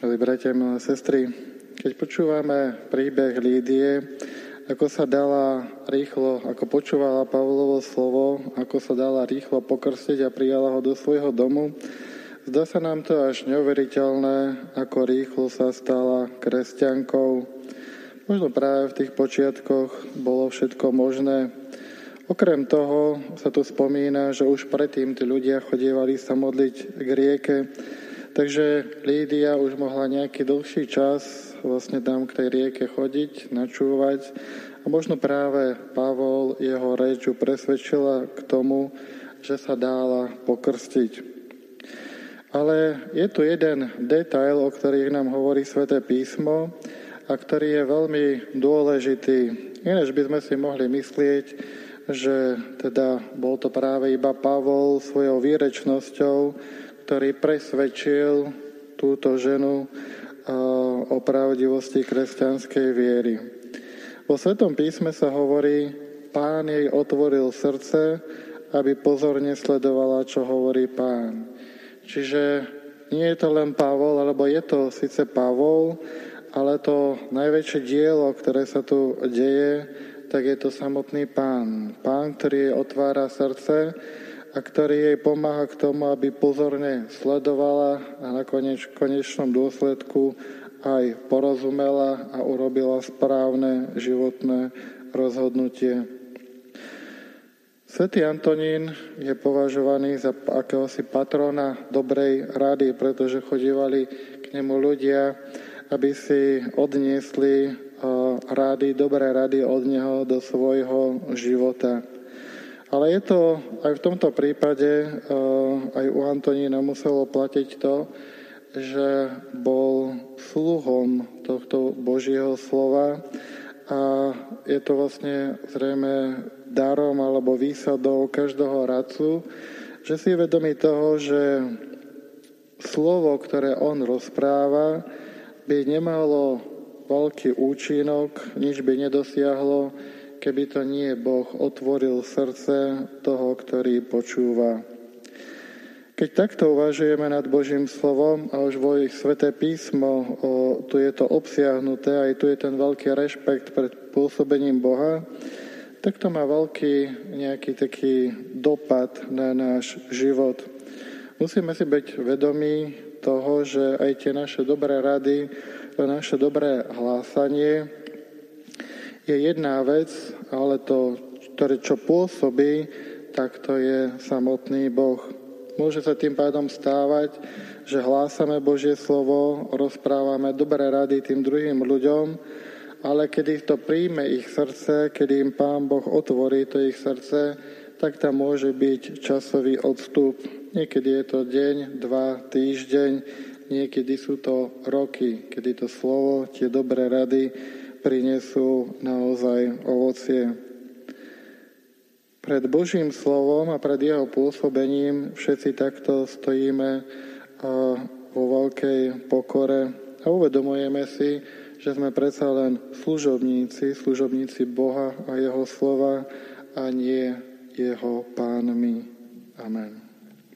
Milí bratia, milé sestry, keď počúvame príbeh Lídie, ako sa dala rýchlo, ako počúvala Pavlovo slovo, ako sa dala rýchlo pokrstiť a prijala ho do svojho domu, zdá sa nám to až neuveriteľné, ako rýchlo sa stala kresťankou. Možno práve v tých počiatkoch bolo všetko možné. Okrem toho sa tu spomína, že už predtým tí ľudia chodievali sa modliť k rieke, Takže Lídia už mohla nejaký dlhší čas vlastne tam k tej rieke chodiť, načúvať a možno práve Pavol jeho reču presvedčila k tomu, že sa dála pokrstiť. Ale je tu jeden detail, o ktorých nám hovorí sväté písmo a ktorý je veľmi dôležitý. Ináč by sme si mohli myslieť, že teda bol to práve iba Pavol svojou výrečnosťou, ktorý presvedčil túto ženu o pravdivosti kresťanskej viery. Vo Svetom písme sa hovorí, pán jej otvoril srdce, aby pozorne sledovala, čo hovorí pán. Čiže nie je to len Pavol, alebo je to síce Pavol, ale to najväčšie dielo, ktoré sa tu deje, tak je to samotný pán. Pán, ktorý otvára srdce, a ktorý jej pomáha k tomu, aby pozorne sledovala a na koneč, konečnom dôsledku aj porozumela a urobila správne životné rozhodnutie. Svetý Antonín je považovaný za akéhosi patrona dobrej rady, pretože chodívali k nemu ľudia, aby si odniesli rady, dobré rady od neho do svojho života. Ale je to aj v tomto prípade, eh, aj u Antonína muselo platiť to, že bol sluhom tohto Božieho slova a je to vlastne zrejme darom alebo výsadou každého radcu, že si je vedomý toho, že slovo, ktoré on rozpráva, by nemalo veľký účinok, nič by nedosiahlo, keby to nie Boh otvoril srdce toho, ktorý počúva. Keď takto uvažujeme nad Božím slovom a už vo ich sveté písmo, o, tu je to obsiahnuté, aj tu je ten veľký rešpekt pred pôsobením Boha, tak to má veľký nejaký taký dopad na náš život. Musíme si byť vedomí toho, že aj tie naše dobré rady, naše dobré hlásanie, je jedna vec, ale to, ktoré čo pôsobí, tak to je samotný Boh. Môže sa tým pádom stávať, že hlásame Božie slovo, rozprávame dobré rady tým druhým ľuďom, ale ich to príjme ich srdce, keď im Pán Boh otvorí to ich srdce, tak tam môže byť časový odstup. Niekedy je to deň, dva, týždeň, niekedy sú to roky, kedy to slovo, tie dobré rady prinesú naozaj ovocie. Pred Božím slovom a pred jeho pôsobením všetci takto stojíme vo veľkej pokore a uvedomujeme si, že sme predsa len služobníci, služobníci Boha a jeho slova a nie jeho pánmi. Amen.